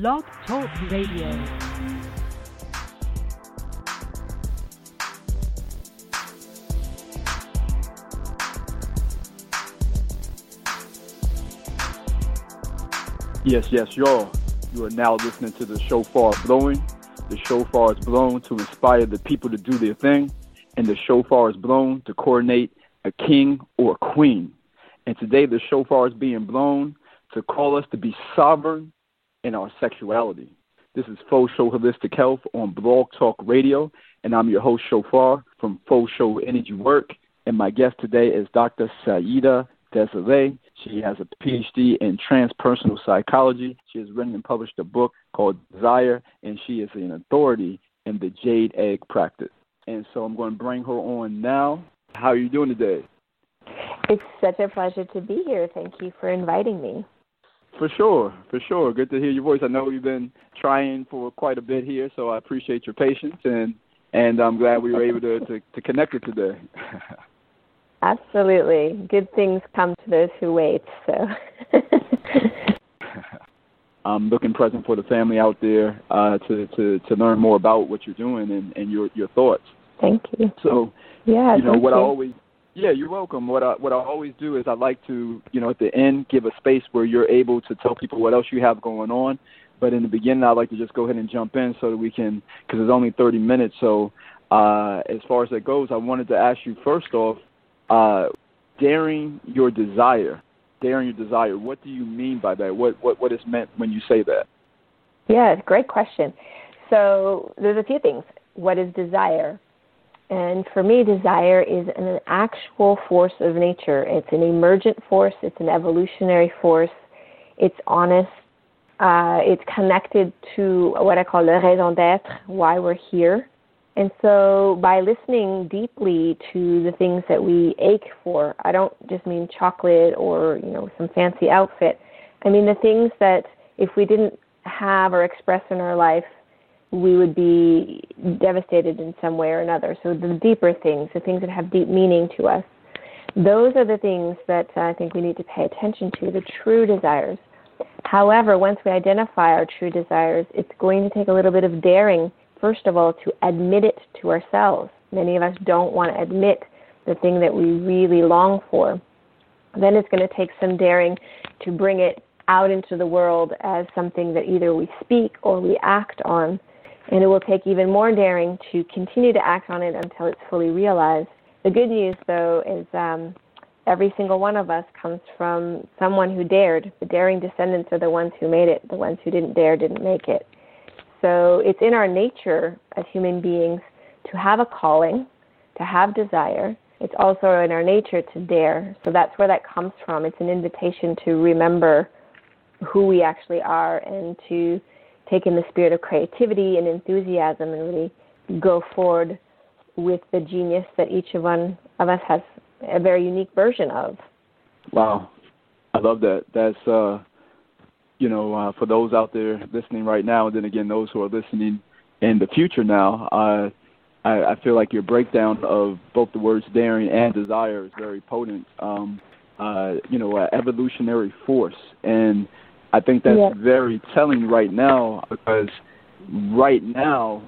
Blog Talk Radio. Yes, yes, y'all. You are now listening to the shofar blowing. The shofar is blown to inspire the people to do their thing, and the shofar is blown to coordinate a king or a queen. And today the shofar is being blown to call us to be sovereign in our sexuality. This is Fo Sho Holistic Health on Blog Talk Radio, and I'm your host, Shophar, from Fo Sho Energy Work. And my guest today is Dr. Saida Désilets. She has a PhD in transpersonal psychology. She has written and published a book called Desire, and she is an authority in the jade egg practice. And so I'm going to bring her on now. How are you doing today? It's such a pleasure to be here. Thank you for inviting me. For sure, for sure. Good to hear your voice. I know you've been trying for quite a bit here, so I appreciate your patience and and I'm glad we were able to to, to connect it today. Absolutely. Good things come to those who wait. So I'm looking present for the family out there uh, to, to, to learn more about what you're doing and, and your your thoughts. Thank you. So yeah, you know what you. I always yeah, you're welcome. What I what I always do is I like to, you know, at the end give a space where you're able to tell people what else you have going on. But in the beginning, I like to just go ahead and jump in so that we can, because it's only 30 minutes. So uh, as far as that goes, I wanted to ask you first off, uh, daring your desire, daring your desire. What do you mean by that? What what what is meant when you say that? Yeah, great question. So there's a few things. What is desire? And for me, desire is an actual force of nature. It's an emergent force, it's an evolutionary force, it's honest, uh, it's connected to what I call le raison d'etre, why we're here. And so by listening deeply to the things that we ache for, I don't just mean chocolate or, you know, some fancy outfit. I mean the things that if we didn't have or express in our life we would be devastated in some way or another. So the deeper things, the things that have deep meaning to us, those are the things that uh, I think we need to pay attention to, the true desires. However, once we identify our true desires, it's going to take a little bit of daring, first of all, to admit it to ourselves. Many of us don't want to admit the thing that we really long for. Then it's going to take some daring to bring it out into the world as something that either we speak or we act on and it will take even more daring to continue to act on it until it's fully realized. The good news, though, is um, every single one of us comes from someone who dared. The daring descendants are the ones who made it, the ones who didn't dare didn't make it. So it's in our nature as human beings to have a calling, to have desire. It's also in our nature to dare. So that's where that comes from. It's an invitation to remember who we actually are and to take in the spirit of creativity and enthusiasm and really go forward with the genius that each of one of us has a very unique version of. Wow, I love that. That's uh, you know, uh, for those out there listening right now, and then again those who are listening in the future now, uh, I, I feel like your breakdown of both the words daring and desire is very potent. Um, uh, you know, uh, evolutionary force and I think that's yeah. very telling right now because right now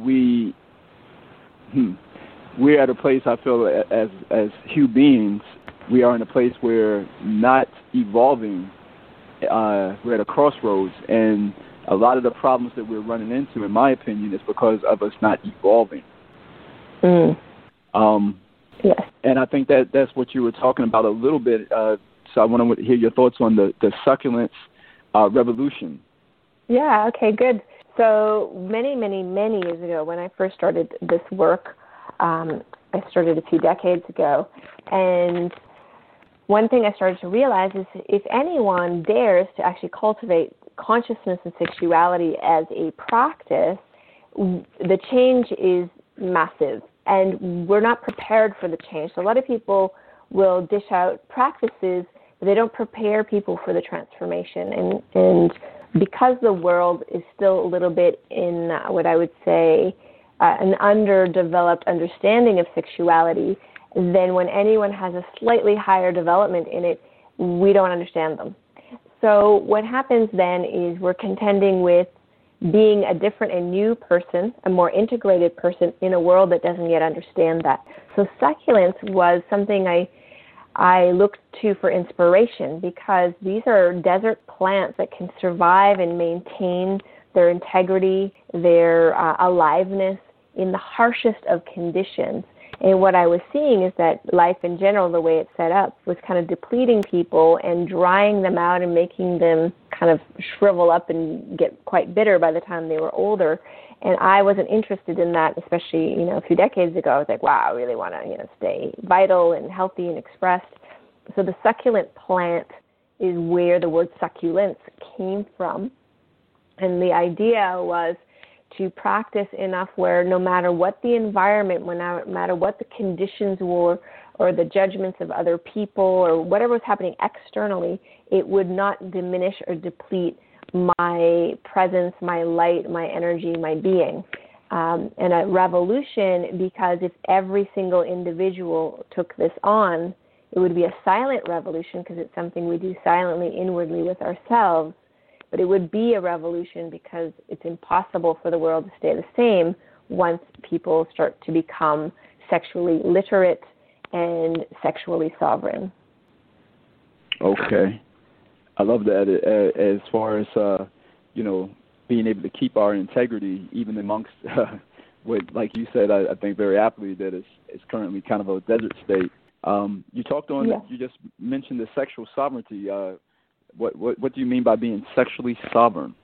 we hmm, we're at a place I feel as as human beings we are in a place where not evolving uh, we're at a crossroads and a lot of the problems that we're running into in my opinion is because of us not evolving mm. um yes and I think that that's what you were talking about a little bit uh so I want to hear your thoughts on the the succulents uh, revolution. Yeah, okay, good. So many, many, many years ago, when I first started this work, um, I started a few decades ago, and one thing I started to realize is if anyone dares to actually cultivate consciousness and sexuality as a practice, the change is massive, and we're not prepared for the change. So a lot of people will dish out practices they don't prepare people for the transformation. And, and because the world is still a little bit in uh, what I would say uh, an underdeveloped understanding of sexuality, then when anyone has a slightly higher development in it, we don't understand them. So what happens then is we're contending with being a different and new person, a more integrated person in a world that doesn't yet understand that. So succulents was something I I look to for inspiration because these are desert plants that can survive and maintain their integrity, their uh, aliveness in the harshest of conditions. And what I was seeing is that life in general, the way it's set up, was kind of depleting people and drying them out and making them kind of shrivel up and get quite bitter by the time they were older. And I wasn't interested in that, especially you know a few decades ago. I was like, wow, I really want to you know stay vital and healthy and expressed. So the succulent plant is where the word succulents came from, and the idea was to practice enough where no matter what the environment, no matter what the conditions were, or the judgments of other people, or whatever was happening externally, it would not diminish or deplete my presence, my light, my energy, my being. Um, and a revolution because if every single individual took this on, it would be a silent revolution because it's something we do silently inwardly with ourselves but it would be a revolution because it's impossible for the world to stay the same once people start to become sexually literate and sexually sovereign. Okay. I love that. As far as, uh, you know, being able to keep our integrity even amongst uh, what, like you said, I, I think very aptly that it's, it's currently kind of a desert state. Um, you talked on, yeah. you just mentioned the sexual sovereignty. Uh, what, what, what do you mean by being sexually sovereign?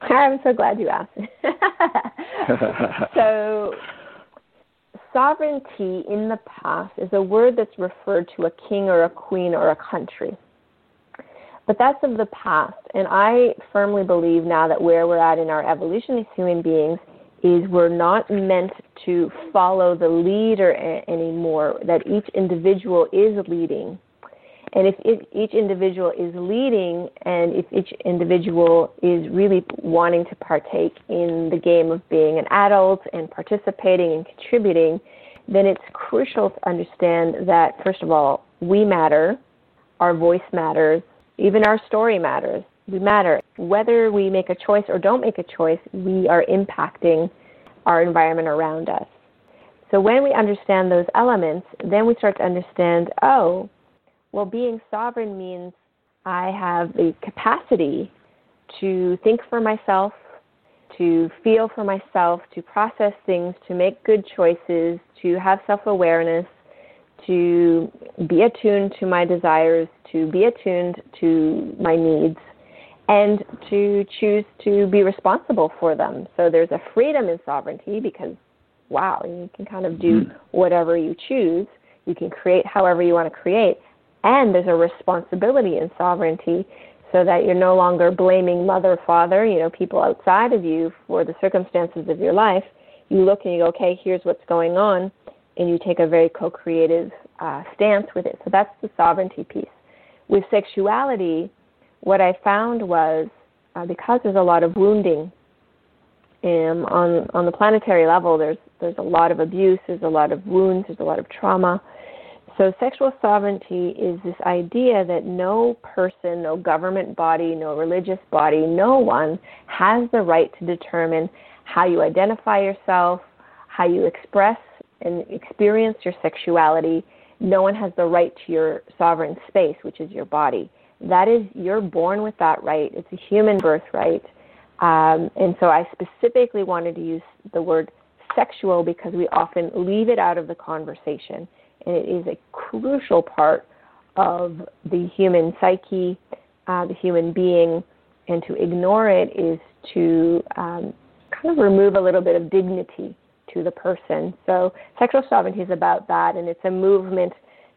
I'm so glad you asked. so, sovereignty in the past is a word that's referred to a king or a queen or a country. But that's of the past. And I firmly believe now that where we're at in our evolution as human beings is we're not meant to follow the leader anymore, that each individual is leading and if, each individual is leading and if each individual is really wanting to partake in the game of being an adult and participating and contributing, then it's crucial to understand that, first of all, we matter, our voice matters, even our story matters. We matter. Whether we make a choice or don't make a choice, we are impacting our environment around us. So when we understand those elements, then we start to understand, oh, well, being sovereign means I have the capacity to think for myself, to feel for myself, to process things, to make good choices, to have self awareness, to be attuned to my desires, to be attuned to my needs, and to choose to be responsible for them. So there's a freedom in sovereignty because, wow, you can kind of do mm-hmm. whatever you choose. You can create however you want to create and there's a responsibility in sovereignty so that you're no longer blaming mother, father, you know, people outside of you for the circumstances of your life. You look and you go, okay, here's what's going on, and you take a very co creative uh, stance with it. So that's the sovereignty piece. With sexuality, what I found was uh, because there's a lot of wounding um, on on the planetary level, there's there's a lot of abuse, there's a lot of wounds, there's a lot of trauma. So, sexual sovereignty is this idea that no person, no government body, no religious body, no one has the right to determine how you identify yourself, how you express and experience your sexuality. No one has the right to your sovereign space, which is your body. That is, you're born with that right. It's a human birthright. Um, and so I specifically wanted to use the word sexual because we often leave it out of the conversation and it is a crucial part of the human psyche, uh, the human being, and to ignore it is to um, kind of remove a little bit of dignity to the person. So, sexual sovereignty is about that, and it's a movement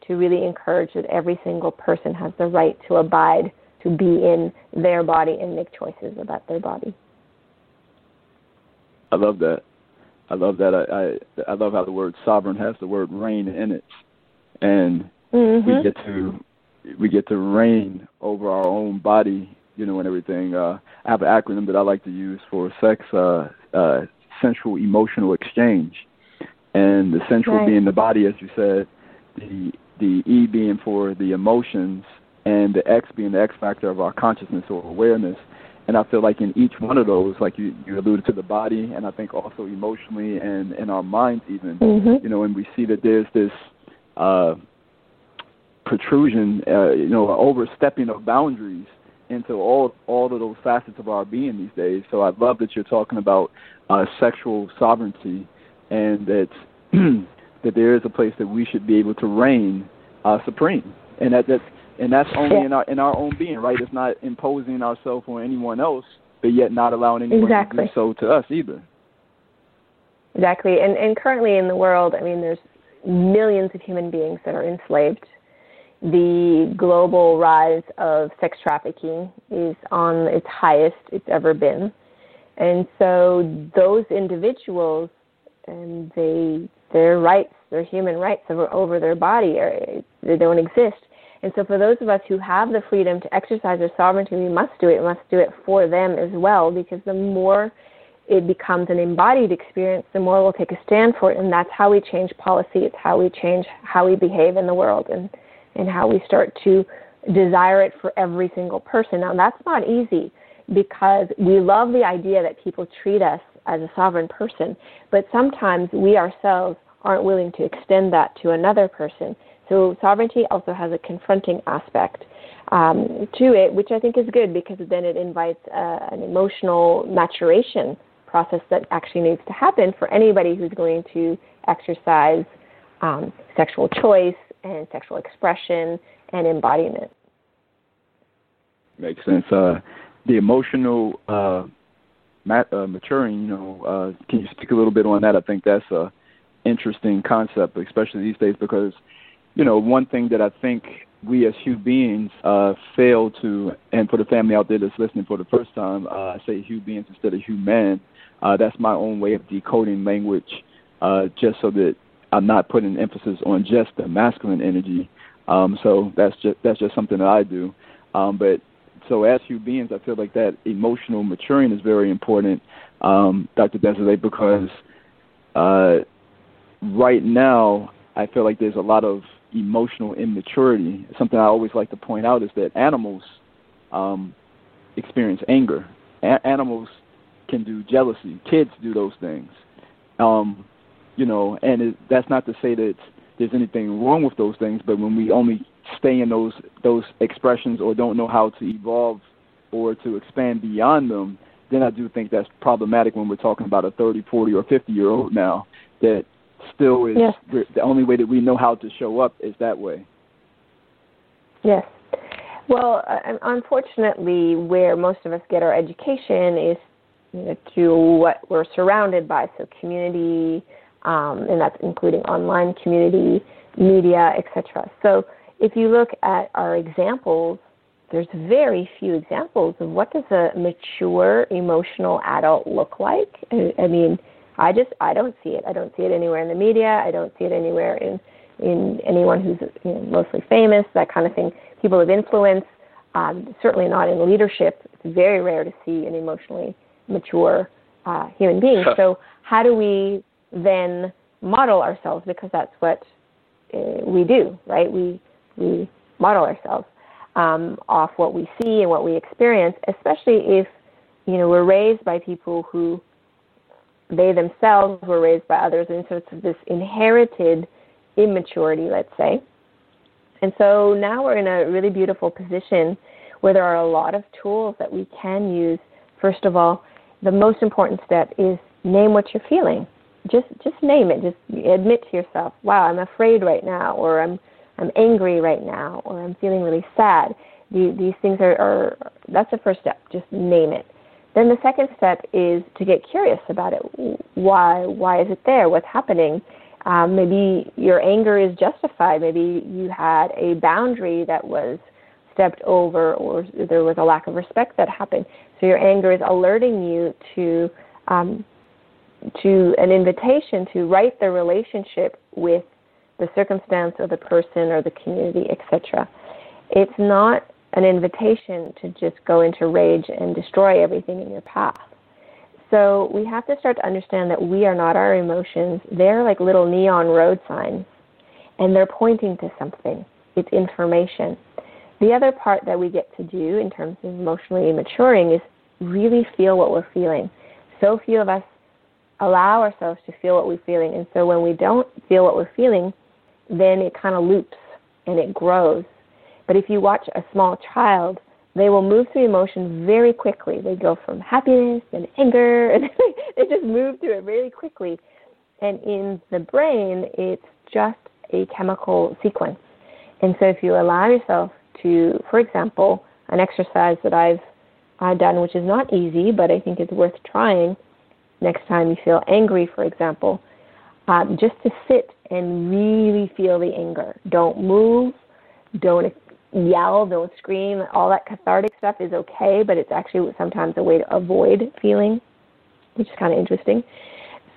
to really encourage that every single person has the right to abide, to be in their body, and make choices about their body. I love that. I love that. I, I I love how the word sovereign has the word reign in it, and mm-hmm. we get to we get to reign over our own body, you know, and everything. Uh, I have an acronym that I like to use for sex: uh, uh, sensual emotional exchange, and the central right. being the body, as you said, the the E being for the emotions, and the X being the X factor of our consciousness or awareness. And I feel like in each one of those, like you, you alluded to the body, and I think also emotionally and in our minds even, mm-hmm. you know, and we see that there's this uh, protrusion, uh, you know, overstepping of boundaries into all all of those facets of our being these days. So I love that you're talking about uh, sexual sovereignty and that that there is a place that we should be able to reign uh, supreme, and that that and that's only in our in our own being, right? It's not imposing ourselves on anyone else, but yet not allowing anyone exactly. to do so to us either. Exactly, and and currently in the world, I mean, there's millions of human beings that are enslaved. The global rise of sex trafficking is on its highest it's ever been. And so those individuals and they their rights, their human rights over, over their body are, they don't exist. And so for those of us who have the freedom to exercise our sovereignty, we must do it. We must do it for them as well because the more it becomes an embodied experience, the more we'll take a stand for it. And that's how we change policy. It's how we change how we behave in the world and, and how we start to desire it for every single person. Now, that's not easy because we love the idea that people treat us as a sovereign person, but sometimes we ourselves aren't willing to extend that to another person. So sovereignty also has a confronting aspect um, to it, which I think is good because then it invites uh, an emotional maturation process that actually needs to happen for anybody who's going to exercise um, sexual choice and sexual expression and embodiment. Makes sense. Uh, the emotional uh, mat, uh, maturing, you know, uh, can you speak a little bit on that? I think that's a interesting concept, especially these days, because you know, one thing that I think we as human beings uh, fail to, and for the family out there that's listening for the first time, uh, I say human beings instead of human. Uh, that's my own way of decoding language, uh, just so that I'm not putting emphasis on just the masculine energy. Um, so that's just that's just something that I do. Um, but so as human beings, I feel like that emotional maturing is very important, um, Dr. Désilets, because uh, right now I feel like there's a lot of emotional immaturity. Something I always like to point out is that animals um, experience anger. A- animals can do jealousy. Kids do those things. Um, you know, and it, that's not to say that there's anything wrong with those things, but when we only stay in those those expressions or don't know how to evolve or to expand beyond them, then I do think that's problematic when we're talking about a 30, 40, or 50 year old now that still is yes. the only way that we know how to show up is that way. Yes. Well, uh, unfortunately, where most of us get our education is you know, to what we're surrounded by, so community, um, and that's including online community, media, etc. So if you look at our examples, there's very few examples of what does a mature emotional adult look like. I, I mean, I just I don't see it. I don't see it anywhere in the media. I don't see it anywhere in in anyone who's you know, mostly famous, that kind of thing. People of influence, um, certainly not in leadership. It's very rare to see an emotionally mature uh, human being. so how do we then model ourselves? Because that's what uh, we do, right? We we model ourselves um, off what we see and what we experience, especially if you know we're raised by people who they themselves were raised by others, and so it's this inherited immaturity, let's say. And so now we're in a really beautiful position where there are a lot of tools that we can use. First of all, the most important step is name what you're feeling. Just just name it. Just admit to yourself, "Wow, I'm afraid right now," or "I'm I'm angry right now," or "I'm feeling really sad." these things are, are that's the first step. Just name it. Then the second step is to get curious about it. Why why is it there? What's happening? Um, maybe your anger is justified. Maybe you had a boundary that was stepped over, or there was a lack of respect that happened. So your anger is alerting you to um, to an invitation to right the relationship with the circumstance or the person or the community, etc. It's not an invitation to just go into rage and destroy everything in your path. So we have to start to understand that we are not our emotions. They're like little neon road signs, and they're pointing to something. It's information. The other part that we get to do in terms of emotionally maturing is really feel what we're feeling. So few of us allow ourselves to feel what we're feeling. And so when we don't feel what we're feeling, then it kind of loops and it grows. But if you watch a small child, they will move through emotion very quickly. They go from happiness and anger, and they just move through it very quickly. And in the brain, it's just a chemical sequence. And so if you allow yourself to, for example, an exercise that I've done, which is not easy, but I think it's worth trying next time you feel angry, for example, um, just to sit and really feel the anger. Don't move, don't yell, don't scream. All that cathartic stuff is okay, but it's actually sometimes a way to avoid feeling, which is kind of interesting.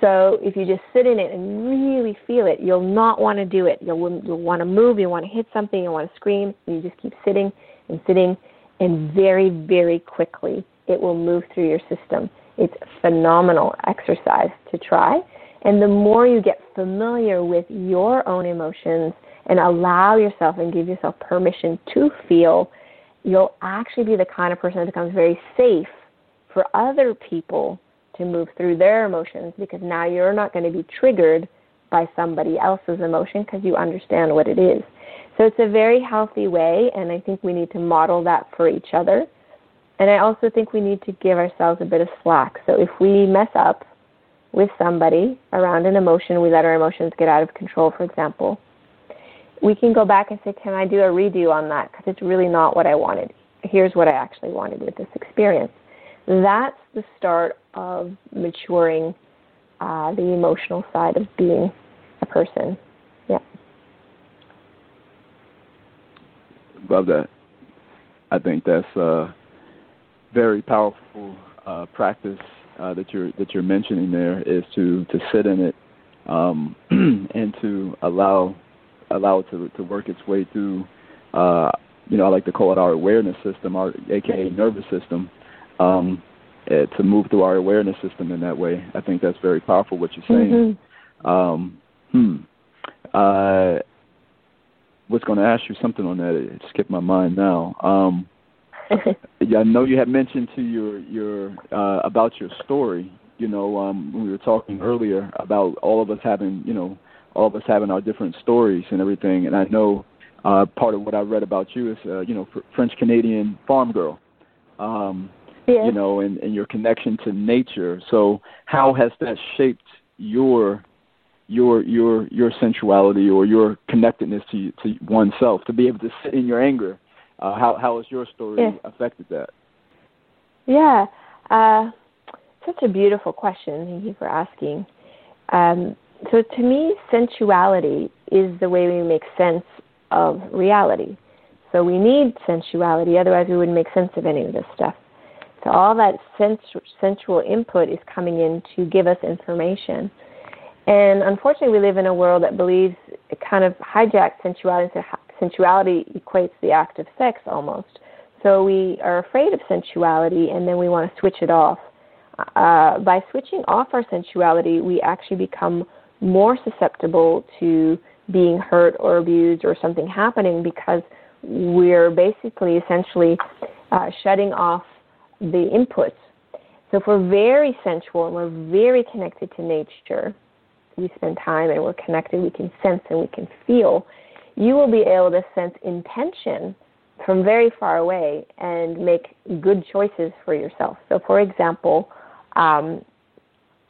So if you just sit in it and really feel it, you'll not want to do it. You'll, you'll want to move, you want to hit something, you want to scream. You just keep sitting and sitting, and very, very quickly it will move through your system. It's phenomenal exercise to try. And the more you get familiar with your own emotions and allow yourself and give yourself permission to feel, you'll actually be the kind of person that becomes very safe for other people to move through their emotions because now you're not going to be triggered by somebody else's emotion because you understand what it is. So it's a very healthy way, and I think we need to model that for each other. And I also think we need to give ourselves a bit of slack. So if we mess up with somebody around an emotion, we let our emotions get out of control, for example, we can go back and say, Can I do a redo on that? Because it's really not what I wanted. Here's what I actually wanted with this experience. That's the start of maturing uh, the emotional side of being a person. Yeah. Love that. I think that's a very powerful uh, practice uh, that you're that you're mentioning there is to to sit in it um, and to allow allow it to to work its way through. Uh, you know, I like to call it our awareness system, our aka nervous system, um, uh, to move through our awareness system in that way. I think that's very powerful. What you're saying. Mm-hmm. Um, hmm. Uh, was going to ask you something on that. It skipped my mind now. Um, yeah, I know you had mentioned to your your uh, about your story. You know, um, we were talking earlier about all of us having, you know, all of us having our different stories and everything. And I know uh, part of what I read about you is, uh, you know, French Canadian farm girl. Um. You know, and, and your connection to nature. So, how has that shaped your your your your sensuality or your connectedness to to oneself to be able to sit in your anger? Uh, how how has your story yes. affected that? Yeah, uh, such a beautiful question. Thank you for asking. Um, so to me, sensuality is the way we make sense of reality. So we need sensuality, otherwise we wouldn't make sense of any of this stuff. So all that sensu- sensual input is coming in to give us information. And unfortunately, we live in a world that believes it kind of hijacks sensuality. Sensuality equates the act of sex almost. So we are afraid of sensuality, and then we want to switch it off. Uh, by switching off our sensuality, we actually become more susceptible to being hurt or abused or something happening because we're basically essentially uh, shutting off the inputs. So if we're very sensual and we're very connected to nature, we spend time and we're connected, we can sense and we can feel, you will be able to sense intention from very far away and make good choices for yourself. So, for example, um,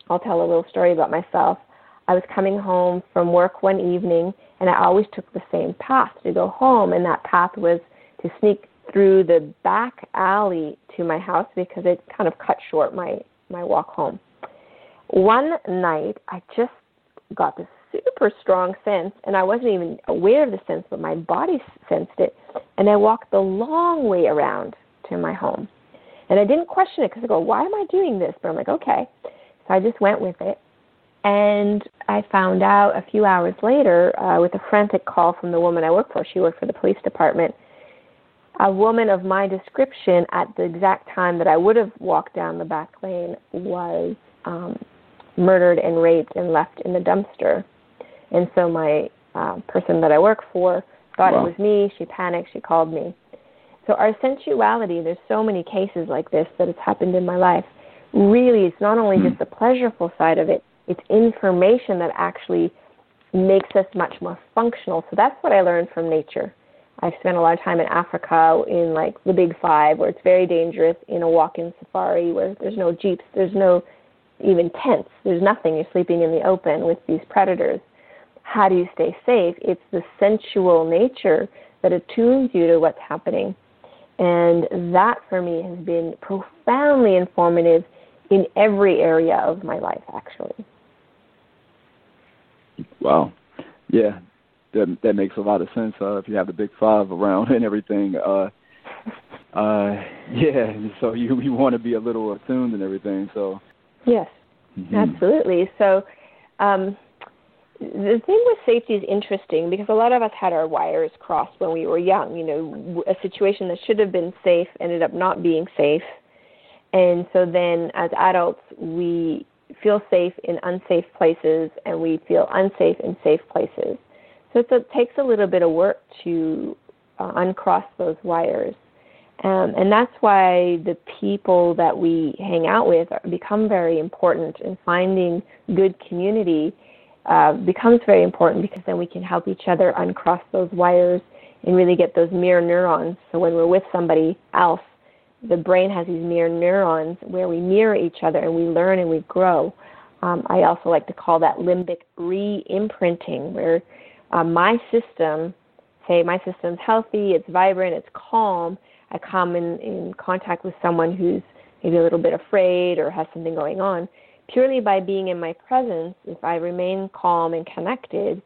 I'll tell a little story about myself. I was coming home from work one evening, and I always took the same path to go home, and that path was to sneak through the back alley to my house because it kind of cut short my my walk home. One night, I just got this super strong sense, and I wasn't even aware of the sense, but my body sensed it, and I walked the long way around to my home. And I didn't question it because I go, why am I doing this? But I'm like, okay. So I just went with it. And I found out a few hours later uh, with a frantic call from the woman I work for. She worked for the police department. A woman of my description at the exact time that I would have walked down the back lane was um, murdered and raped and left in the dumpster. And so my uh, person that I work for thought wow. it was me. She panicked. She called me. So our sensuality, there's so many cases like this that has happened in my life. Really, it's not only just the pleasureful side of it, it's information that actually makes us much more functional. So that's what I learned from nature. I've spent a lot of time in Africa in like the big five where it's very dangerous in a walk in safari where there's no jeeps, there's no even tents, there's nothing. You're sleeping in the open with these predators. How do you stay safe? It's the sensual nature that attunes you to what's happening. And that for me has been profoundly informative in every area of my life, actually. Wow. Yeah, that that makes a lot of sense. Uh, if you have the big five around and everything, uh, uh, yeah. So you you want to be a little attuned and everything. So yes, mm-hmm. absolutely. So um, the thing with safety is interesting because a lot of us had our wires crossed when we were young. You know, a situation that should have been safe ended up not being safe, and so then as adults we feel safe in unsafe places and we feel unsafe in safe places. So it takes a little bit of work to uh, uncross those wires. Um, and that's why the people that we hang out with become very important, and finding good community uh, becomes very important because then we can help each other uncross those wires and really get those mirror neurons. So when we're with somebody else, the brain has these mirror neurons where we mirror each other and we learn and we grow. Um, I also like to call that limbic re imprinting, where uh, my system, say my system's healthy, it's vibrant, it's calm, I come in, in contact with someone who's maybe a little bit afraid or has something going on, purely by being in my presence, if I remain calm and connected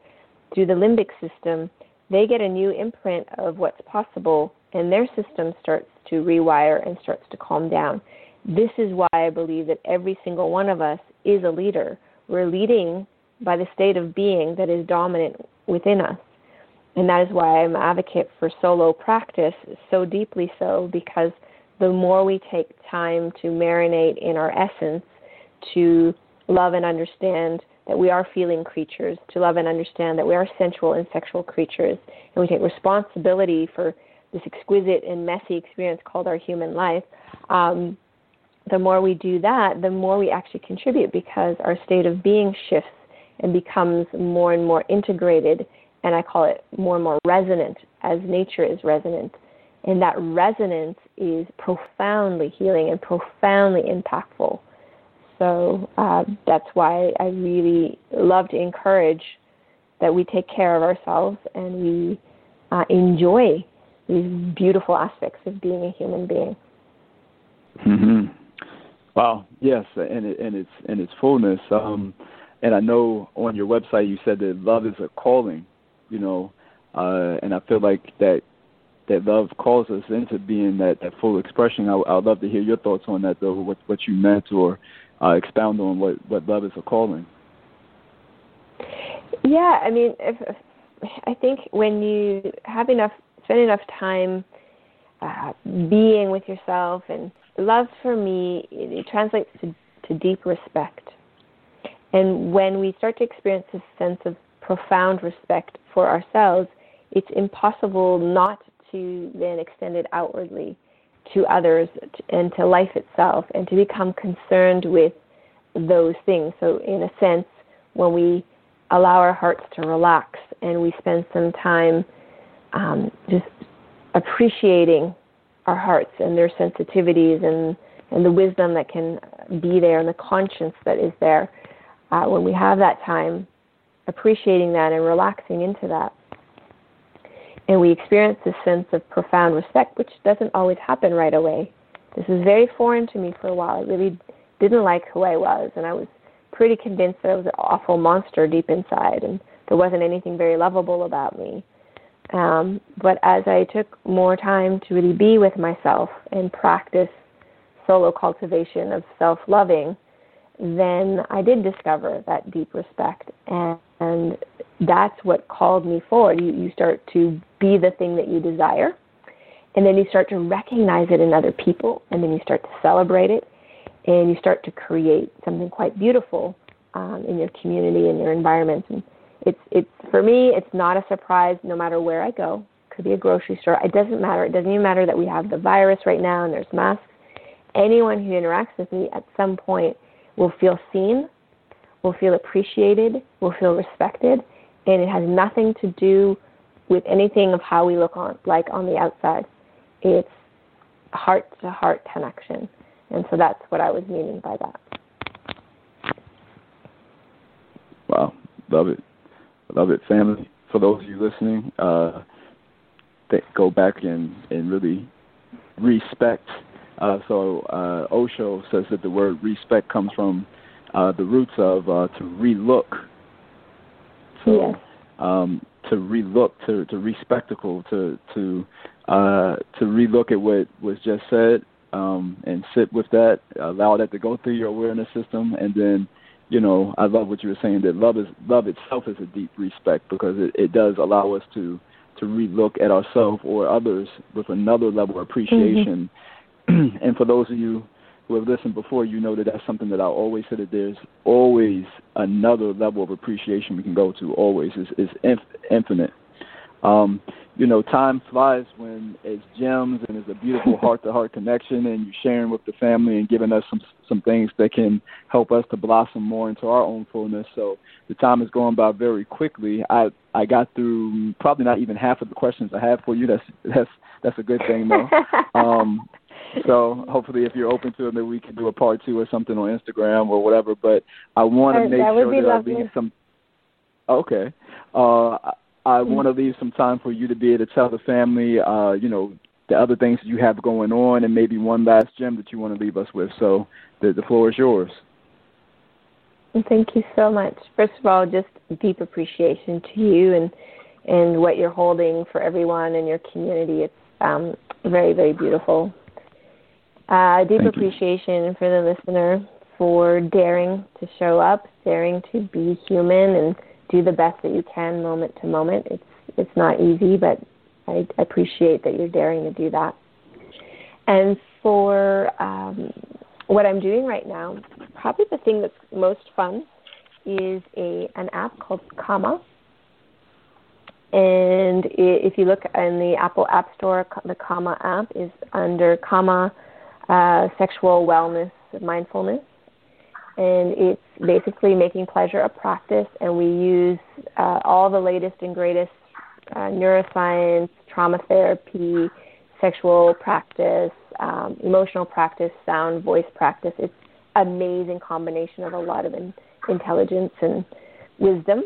through the limbic system, they get a new imprint of what's possible and their system starts to rewire and starts to calm down. This is why I believe that every single one of us is a leader. We're leading by the state of being that is dominant within us. And that is why I'm an advocate for solo practice, so deeply so, because the more we take time to marinate in our essence, to love and understand that we are feeling creatures, to love and understand that we are sensual and sexual creatures, and we take responsibility for this exquisite and messy experience called our human life, um, the more we do that, the more we actually contribute because our state of being shifts and becomes more and more integrated, and I call it more and more resonant as nature is resonant. And that resonance is profoundly healing and profoundly impactful. So uh, that's why I really love to encourage that we take care of ourselves and we uh, enjoy these beautiful aspects of being a human being. Mm-hmm. Wow. Yes, and it, and its and its fullness. Um, and I know on your website you said that love is a calling, you know, uh, and I feel like that that love calls us into being that, that full expression. I, I'd love to hear your thoughts on that, though. What what you meant, or uh, expound on what what love is a calling. Yeah, I mean, if, if, I think when you have enough, spend enough time uh, being with yourself, and love for me, it, it translates to, to deep respect and when we start to experience this sense of profound respect for ourselves, it's impossible not to then extend it outwardly to others and to life itself and to become concerned with those things. So, in a sense, when we allow our hearts to relax and we spend some time um, just appreciating our hearts and their sensitivities and, and the wisdom that can be there and the conscience that is there, uh, when we have that time, appreciating that and relaxing into that. And we experience this sense of profound respect, which doesn't always happen right away. This was very foreign to me for a while. I really didn't like who I was, and I was pretty convinced that I was an awful monster deep inside, and there wasn't anything very lovable about me. Um, but as I took more time to really be with myself and practice solo cultivation of self loving, then I did discover that deep respect, and, and that's what called me forward. You, you start to be the thing that you desire, and then you start to recognize it in other people, and then you start to celebrate it, and you start to create something quite beautiful um, in your community and your environment. And it's it's for me, it's not a surprise no matter where I go, could be a grocery store. It doesn't matter. It doesn't even matter that we have the virus right now and there's masks. Anyone who interacts with me at some point will feel seen, will feel appreciated, will feel respected, and it has nothing to do with anything of how we look on like on the outside. It's heart to heart connection. And so that's what I was meaning by that. Wow, love it. Love it, family. For those of you listening, uh, go back and, and really respect. Uh, so uh, Osho says that the word respect comes from uh, the roots of uh, to relook. So yes. um, to relook, to to respectacle, to to uh, to relook at what was just said, um, and sit with that, allow that to go through your awareness system, and then, you know, I love what you were saying that love is love itself is a deep respect because it, it does allow us to to relook at ourselves or others with another level of appreciation. Mm-hmm. and for those of you who have listened before, you know that that's something that I always say that there's always another level of appreciation we can go to. Always is is inf- infinite. Um, you know, time flies when it's gems and it's a beautiful heart-to-heart connection, and you're sharing with the family and giving us some some things that can help us to blossom more into our own fullness. So the time is going by very quickly. I I got through probably not even half of the questions I have for you. That's that's that's a good thing though. um, so hopefully, if you're open to it, maybe we can do a part two or something on Instagram or whatever. But I want to make that sure that I leave some. Okay. Uh, I want to leave some time for you to be able to tell the family, uh, you know, the other things you have going on, and maybe one last gem that you want to leave us with. So the, the floor is yours. Thank you so much. First of all, just deep appreciation to you and and what you're holding for everyone in your community. It's um, very, very beautiful. Uh, deep Thank appreciation you. for the listener for daring to show up, daring to be human, and do the best that you can moment to moment. It's it's not easy, but I appreciate that you're daring to do that. And for um, what I'm doing right now, probably the thing that's most fun is a an app called Calma. And if you look in the Apple App Store, the Calma app is under Calma uh, Sexual Wellness Mindfulness and it's basically making pleasure a practice. And we use uh, all the latest and greatest uh, neuroscience, trauma therapy, sexual practice, um, emotional practice, sound, voice practice. It's amazing combination of a lot of in- intelligence and wisdom.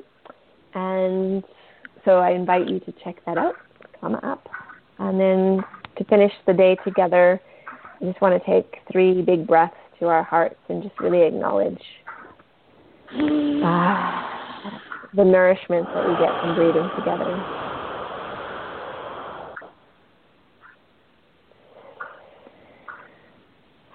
And so I invite you to check that out, Calma app. And then to finish the day together, I just want to take three big breaths to our hearts and just really acknowledge the nourishment that we get from breathing together.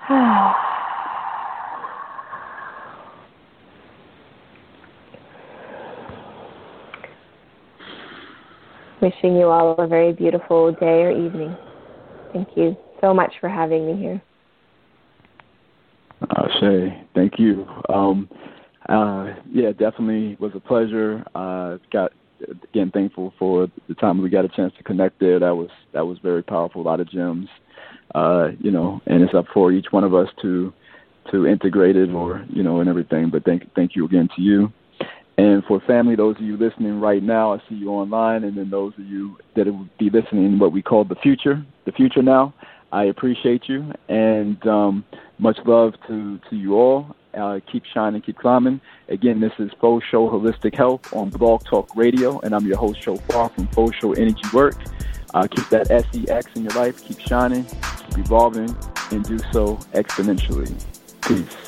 Wishing you all a very beautiful day or evening. Thank you so much for having me here. Uh, Shay, thank you. Um, uh, yeah, definitely was a pleasure. Uh, got again thankful for the time we got a chance to connect there. That was that was very powerful. A lot of gems, uh, you know, and it's up for each one of us to to integrate it or you know and everything. But thank thank you again to you. And for family, those of you listening right now, I see you online, and then those of you that will be listening, what we call the future, the future now. I appreciate you, and um, much love to, to you all. Uh, keep shining, keep climbing. Again, this is Fo Sho Holistic Health on Blog Talk Radio, and I'm your host, Shophar from Fo Sho Energy Work. Uh, keep that SEX in your life, keep shining, keep evolving, and do so exponentially. Peace.